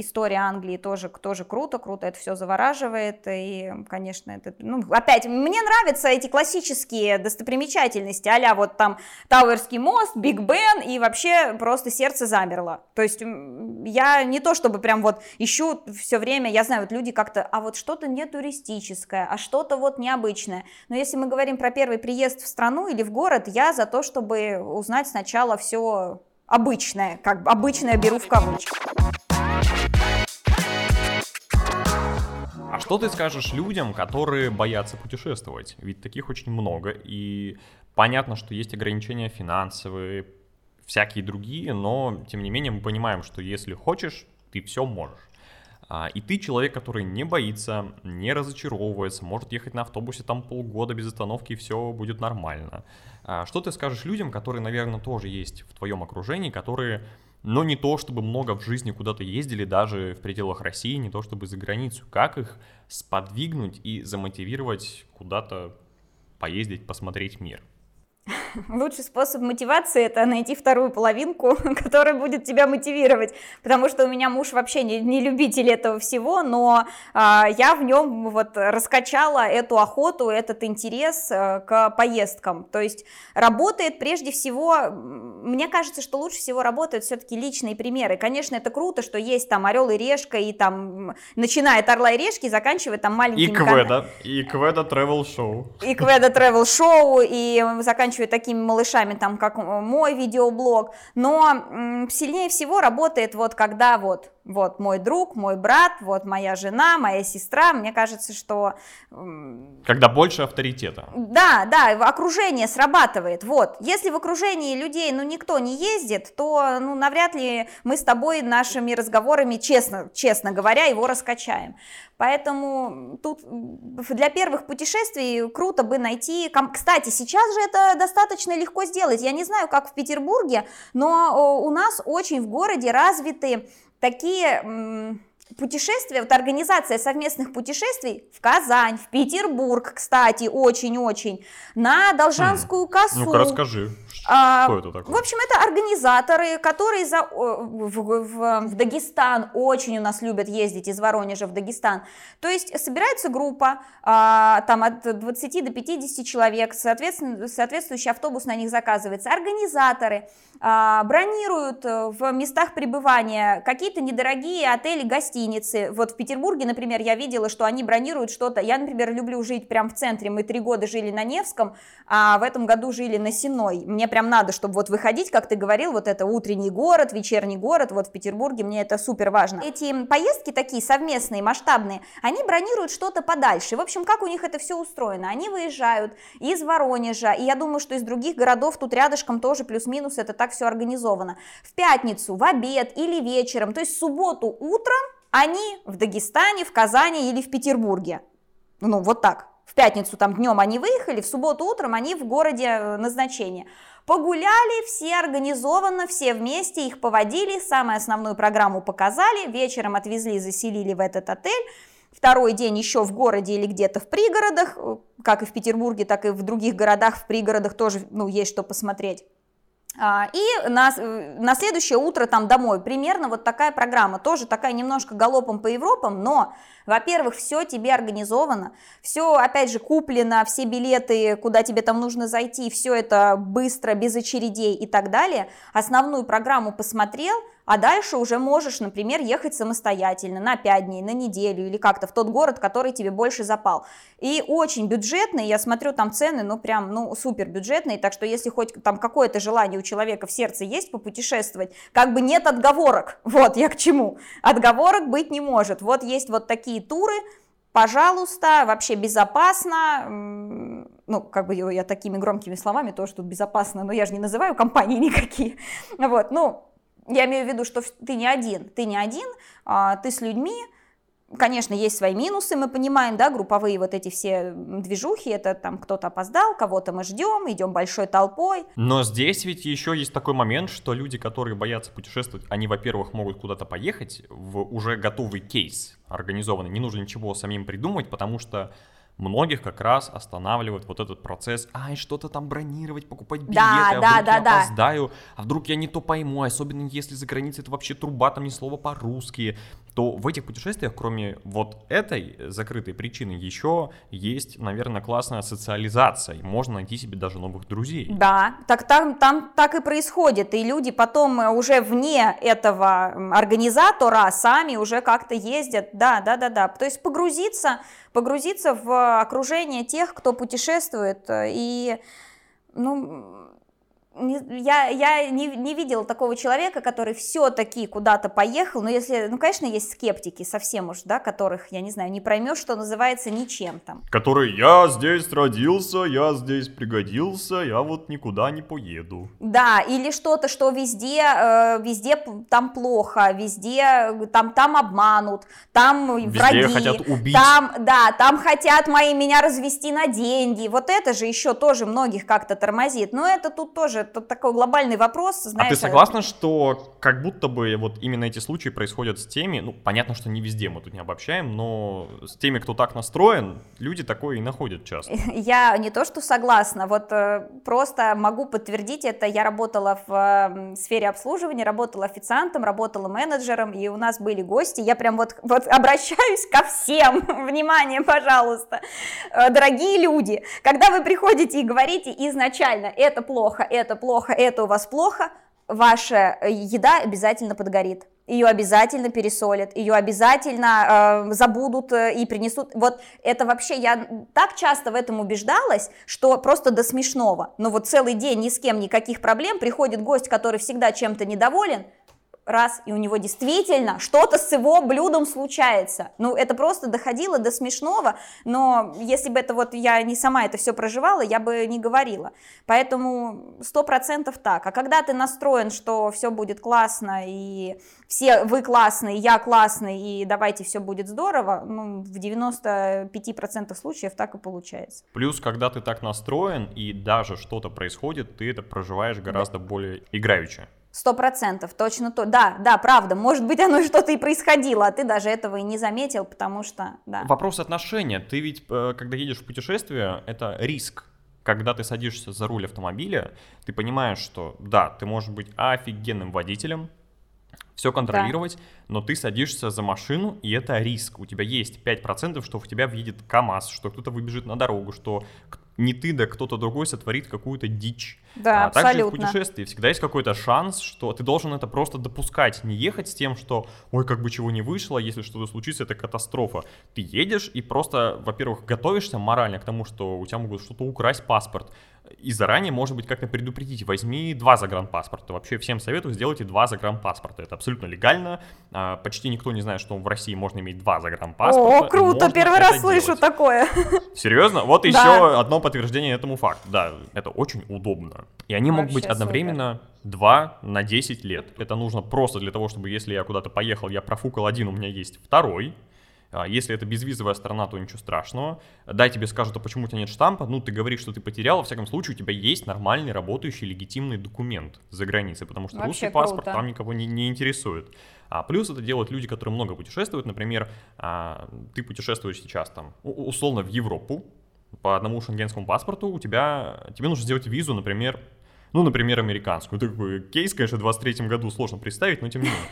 история Англии тоже, тоже круто, круто это все завораживает, и, конечно, это, ну, опять, мне нравятся эти классические достопримечательности, а вот там Тауэрский мост, Биг Бен, и вообще просто сердце замерло, то есть я не то чтобы прям вот ищу все время, я знаю, вот люди как-то, а вот что-то не туристическое, а что-то вот необычное, но если мы говорим про первый приезд в страну или в город, я за то, чтобы узнать сначала все обычное, как бы обычное беру в кавычки. А что ты скажешь людям, которые боятся путешествовать? Ведь таких очень много, и понятно, что есть ограничения финансовые, всякие другие, но тем не менее мы понимаем, что если хочешь, ты все можешь. А, и ты человек, который не боится, не разочаровывается, может ехать на автобусе там полгода без остановки, и все будет нормально. А, что ты скажешь людям, которые, наверное, тоже есть в твоем окружении, которые но не то, чтобы много в жизни куда-то ездили, даже в пределах России, не то, чтобы за границу. Как их сподвигнуть и замотивировать куда-то поездить, посмотреть мир? Лучший способ мотивации это найти вторую половинку, которая будет тебя мотивировать, потому что у меня муж вообще не, не любитель этого всего, но а, я в нем вот раскачала эту охоту, этот интерес а, к поездкам. То есть работает прежде всего, мне кажется, что лучше всего работают все-таки личные примеры. Конечно, это круто, что есть там орел и решка и там начиная от орла и решки, заканчивая там маленькими. И Кведа, и Кведа travel шоу. И Кведа travel шоу, и заканчивая такими малышами, там, как мой видеоблог, но сильнее всего работает вот когда вот вот мой друг, мой брат, вот моя жена, моя сестра, мне кажется, что... Когда больше авторитета. Да, да, окружение срабатывает, вот. Если в окружении людей, ну, никто не ездит, то, ну, навряд ли мы с тобой нашими разговорами, честно, честно говоря, его раскачаем. Поэтому тут для первых путешествий круто бы найти... Кстати, сейчас же это достаточно легко сделать. Я не знаю, как в Петербурге, но у нас очень в городе развиты такие путешествия, вот организация совместных путешествий в Казань, в Петербург, кстати, очень-очень, на Должанскую косу. Ну-ка расскажи, а, что это такое? В общем, это организаторы, которые за, в, в, в Дагестан очень у нас любят ездить из Воронежа в Дагестан. То есть собирается группа, а, там от 20 до 50 человек, соответственно, соответствующий автобус на них заказывается. Организаторы а, бронируют э, в местах пребывания какие-то недорогие отели, гостиницы. Вот в Петербурге, например, я видела, что они бронируют что-то. Я, например, люблю жить прямо в центре. Мы три года жили на Невском, а в этом году жили на Сеной. Мне прям надо, чтобы вот выходить, как ты говорил, вот это утренний город, вечерний город, вот в Петербурге мне это супер важно. Эти поездки такие совместные, масштабные, они бронируют что-то подальше. В общем, как у них это все устроено? Они выезжают из Воронежа, и я думаю, что из других городов тут рядышком тоже плюс-минус это так все организовано. В пятницу, в обед или вечером, то есть в субботу утром они в Дагестане, в Казани или в Петербурге. Ну, вот так. Пятницу там днем они выехали, в субботу утром они в городе э, назначения. Погуляли все организованно, все вместе, их поводили, самую основную программу показали, вечером отвезли, заселили в этот отель, второй день еще в городе или где-то в пригородах, э, как и в Петербурге, так и в других городах, в пригородах тоже ну, есть что посмотреть. А, и на, на следующее утро там домой. Примерно вот такая программа. Тоже такая немножко галопом по Европам, но, во-первых, все тебе организовано, все, опять же, куплено, все билеты, куда тебе там нужно зайти, все это быстро, без очередей и так далее. Основную программу посмотрел, а дальше уже можешь, например, ехать самостоятельно на 5 дней, на неделю или как-то в тот город, который тебе больше запал. И очень бюджетный, я смотрю там цены, ну прям, ну супер бюджетные, так что если хоть там какое-то желание у человека в сердце есть попутешествовать, как бы нет отговорок, вот я к чему, отговорок быть не может, вот есть вот такие туры, пожалуйста, вообще безопасно, ну, как бы я такими громкими словами тоже тут безопасно, но я же не называю компании никакие, вот, ну, я имею в виду, что ты не один, ты не один, а, ты с людьми, Конечно, есть свои минусы, мы понимаем, да, групповые вот эти все движухи, это там кто-то опоздал, кого-то мы ждем, идем большой толпой. Но здесь ведь еще есть такой момент, что люди, которые боятся путешествовать, они, во-первых, могут куда-то поехать в уже готовый кейс организованный, не нужно ничего самим придумать, потому что многих как раз останавливает вот этот процесс, ай, что-то там бронировать, покупать билеты, да, а да, вдруг да, я да. опоздаю, а вдруг я не то пойму, особенно если за границей это вообще труба, там ни слова по-русски, то в этих путешествиях, кроме вот этой закрытой причины, еще есть, наверное, классная социализация, и можно найти себе даже новых друзей. Да, так там, там так и происходит, и люди потом э, уже вне этого организатора сами уже как-то ездят, да, да, да, да, то есть погрузиться, погрузиться в окружение тех, кто путешествует, э, и, ну, не- я, я не, не видела такого человека, который все-таки куда-то поехал, но если, ну, конечно, есть скептики совсем уж, да, которых, я не знаю, не поймешь, что называется ничем там. Который «я здесь родился, я здесь пригодился, я вот никуда не поеду». Да, или что-то, что везде, э, везде там плохо, везде э, там, там обманут, там Везде враги, хотят убить. там, да, там хотят мои меня развести на деньги. Вот это же еще тоже многих как-то тормозит. Но это тут тоже тут такой глобальный вопрос, А знаешь. ты согласна, что как будто бы вот именно эти случаи происходят с теми, ну, понятно, что не везде, мы тут не обобщаем, но с теми, кто так настроен, люди такое и находят часто. Я не то что согласна, вот э, просто могу подтвердить это. Я работала в э, сфере обслуживания, работала официантом, работала менеджером, и у нас были гости. Я прям вот, вот обращаюсь ко всем. Внимание, пожалуйста. Э, Дорогие люди, когда вы приходите и говорите изначально, это плохо, это плохо, это у вас плохо, ваша э, еда обязательно подгорит. Ее обязательно пересолят, ее обязательно э, забудут э, и принесут. Вот это вообще, я так часто в этом убеждалась, что просто до смешного. Но вот целый день ни с кем никаких проблем, приходит гость, который всегда чем-то недоволен, раз, и у него действительно что-то с его блюдом случается. Ну, это просто доходило до смешного, но если бы это вот я не сама это все проживала, я бы не говорила. Поэтому сто процентов так. А когда ты настроен, что все будет классно, и все вы классные, я классный, и давайте все будет здорово, ну, в 95% случаев так и получается. Плюс, когда ты так настроен, и даже что-то происходит, ты это проживаешь гораздо более играюче. Сто процентов, точно то. Да, да, правда. Может быть, оно что-то и происходило, а ты даже этого и не заметил, потому что, да. Вопрос отношения. Ты ведь, э, когда едешь в путешествие, это риск. Когда ты садишься за руль автомобиля, ты понимаешь, что да, ты можешь быть офигенным водителем, все контролировать, но ты садишься за машину, и это риск. У тебя есть 5%, что в тебя въедет КАМАЗ, что кто-то выбежит на дорогу, что не ты, да кто-то другой сотворит какую-то дичь. Да, а также и в абсолютно. путешествии всегда есть какой-то шанс, что ты должен это просто допускать, не ехать с тем, что ой, как бы чего не вышло, если что-то случится, это катастрофа. Ты едешь и просто, во-первых, готовишься морально к тому, что у тебя могут что-то украсть паспорт, и заранее, может быть, как-то предупредить, возьми два загранпаспорта. Вообще всем советую, сделайте два загранпаспорта. Это абсолютно легально. А, Почти никто не знает, что в России можно иметь два загранпаспорта. О, круто, первый раз слышу делать. такое. Серьезно? Вот Да. еще одно подтверждение этому факту. Да, это очень удобно. И они могут быть одновременно 2 на 10 лет. Это нужно просто для того, чтобы если я куда-то поехал, я профукал один, у меня есть второй. А Если это безвизовая страна, то ничего страшного. Дай тебе скажут, а почему у тебя нет штампа? Ну, ты говоришь, что ты потерял. Во всяком случае, у тебя есть нормальный, работающий, легитимный документ за границей, потому что Вообще русский паспорт круто. там никого не, не интересует. А плюс это делают люди, которые много путешествуют. Например, а, ты путешествуешь сейчас там, условно, в Европу по одному шенгенскому паспорту, у тебя, тебе нужно сделать визу, например, ну, например, американскую. Такой кейс, конечно, в 23 году сложно представить, но тем не менее.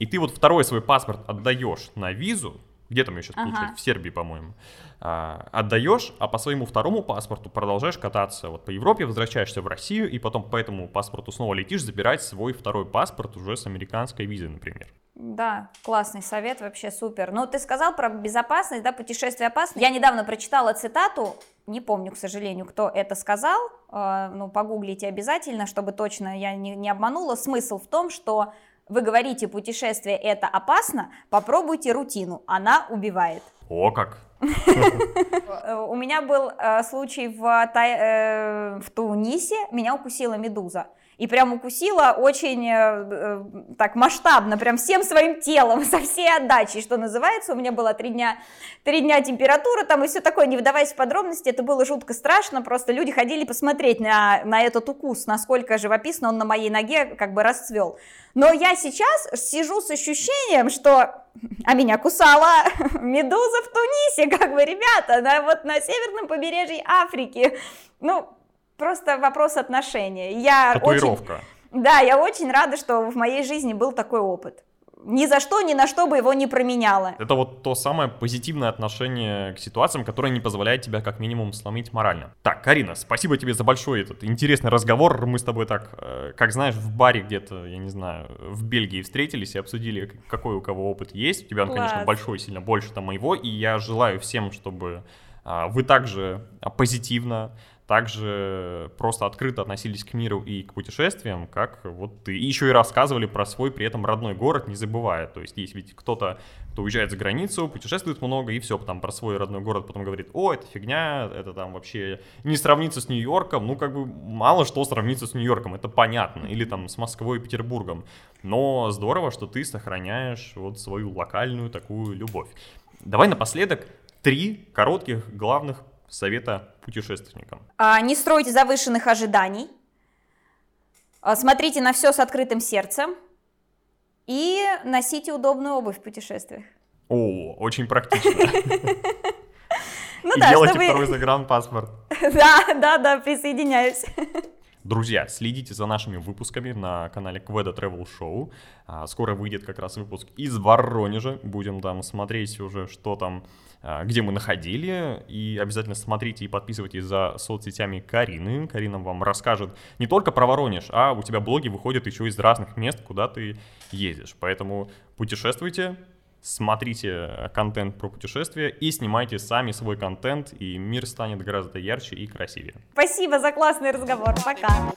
И ты вот второй свой паспорт отдаешь на визу, где там ее сейчас Ага. В Сербии, по-моему. А, отдаешь, а по своему второму паспорту продолжаешь кататься вот по Европе, возвращаешься в Россию, и потом по этому паспорту снова летишь забирать свой второй паспорт уже с американской визы, например. Да, классный совет, вообще супер. Ну, ты сказал про безопасность, да, путешествие опасно. Я недавно прочитала цитату, не помню, к сожалению, кто это сказал, э, ну, погуглите обязательно, чтобы точно я не, не обманула. Смысл в том, что вы говорите, путешествие это опасно, попробуйте рутину, она убивает. О, как! У меня был э, случай э, в Тунисе, меня укусила медуза. И прям укусила очень э, э, так масштабно, прям всем своим телом, со всей отдачей, что называется. У меня была три дня, три дня температура там и все такое, не вдаваясь в подробности, это было жутко страшно, просто люди ходили посмотреть на, на этот укус, насколько живописно он на моей ноге как бы расцвел. Но я сейчас сижу с ощущением, что а меня кусала медуза в Тунисе, как бы, ребята, на, вот на северном побережье Африки. Ну, просто вопрос отношения. Я Татуировка. Очень, да, я очень рада, что в моей жизни был такой опыт. Ни за что, ни на что бы его не променяла. Это вот то самое позитивное отношение к ситуациям, которое не позволяет тебя как минимум сломить морально. Так, Карина, спасибо тебе за большой этот интересный разговор. Мы с тобой так, э, как знаешь, в баре где-то, я не знаю, в Бельгии встретились и обсудили, какой у кого опыт есть. У тебя, Класс. конечно, большой, сильно больше там моего, и я желаю всем, чтобы а, вы также позитивно также просто открыто относились к миру и к путешествиям, как вот ты. И еще и рассказывали про свой при этом родной город, не забывая. То есть есть ведь кто-то, кто уезжает за границу, путешествует много, и все, потом про свой родной город потом говорит, о, это фигня, это там вообще не сравнится с Нью-Йорком. Ну, как бы мало что сравнится с Нью-Йорком, это понятно. Или там с Москвой и Петербургом. Но здорово, что ты сохраняешь вот свою локальную такую любовь. Давай напоследок три коротких главных совета путешественникам? А, не стройте завышенных ожиданий, а, смотрите на все с открытым сердцем и носите удобную обувь в путешествиях. О, очень практично. Ну да, делайте второй загранпаспорт. Да, да, да, присоединяюсь. Друзья, следите за нашими выпусками на канале Кведа Travel Show. А, скоро выйдет как раз выпуск из Воронежа. Будем там смотреть уже, что там, где мы находили. И обязательно смотрите и подписывайтесь за соцсетями Карины. Карина вам расскажет не только про Воронеж, а у тебя блоги выходят еще из разных мест, куда ты ездишь. Поэтому путешествуйте, смотрите контент про путешествия и снимайте сами свой контент, и мир станет гораздо ярче и красивее. Спасибо за классный разговор. Пока.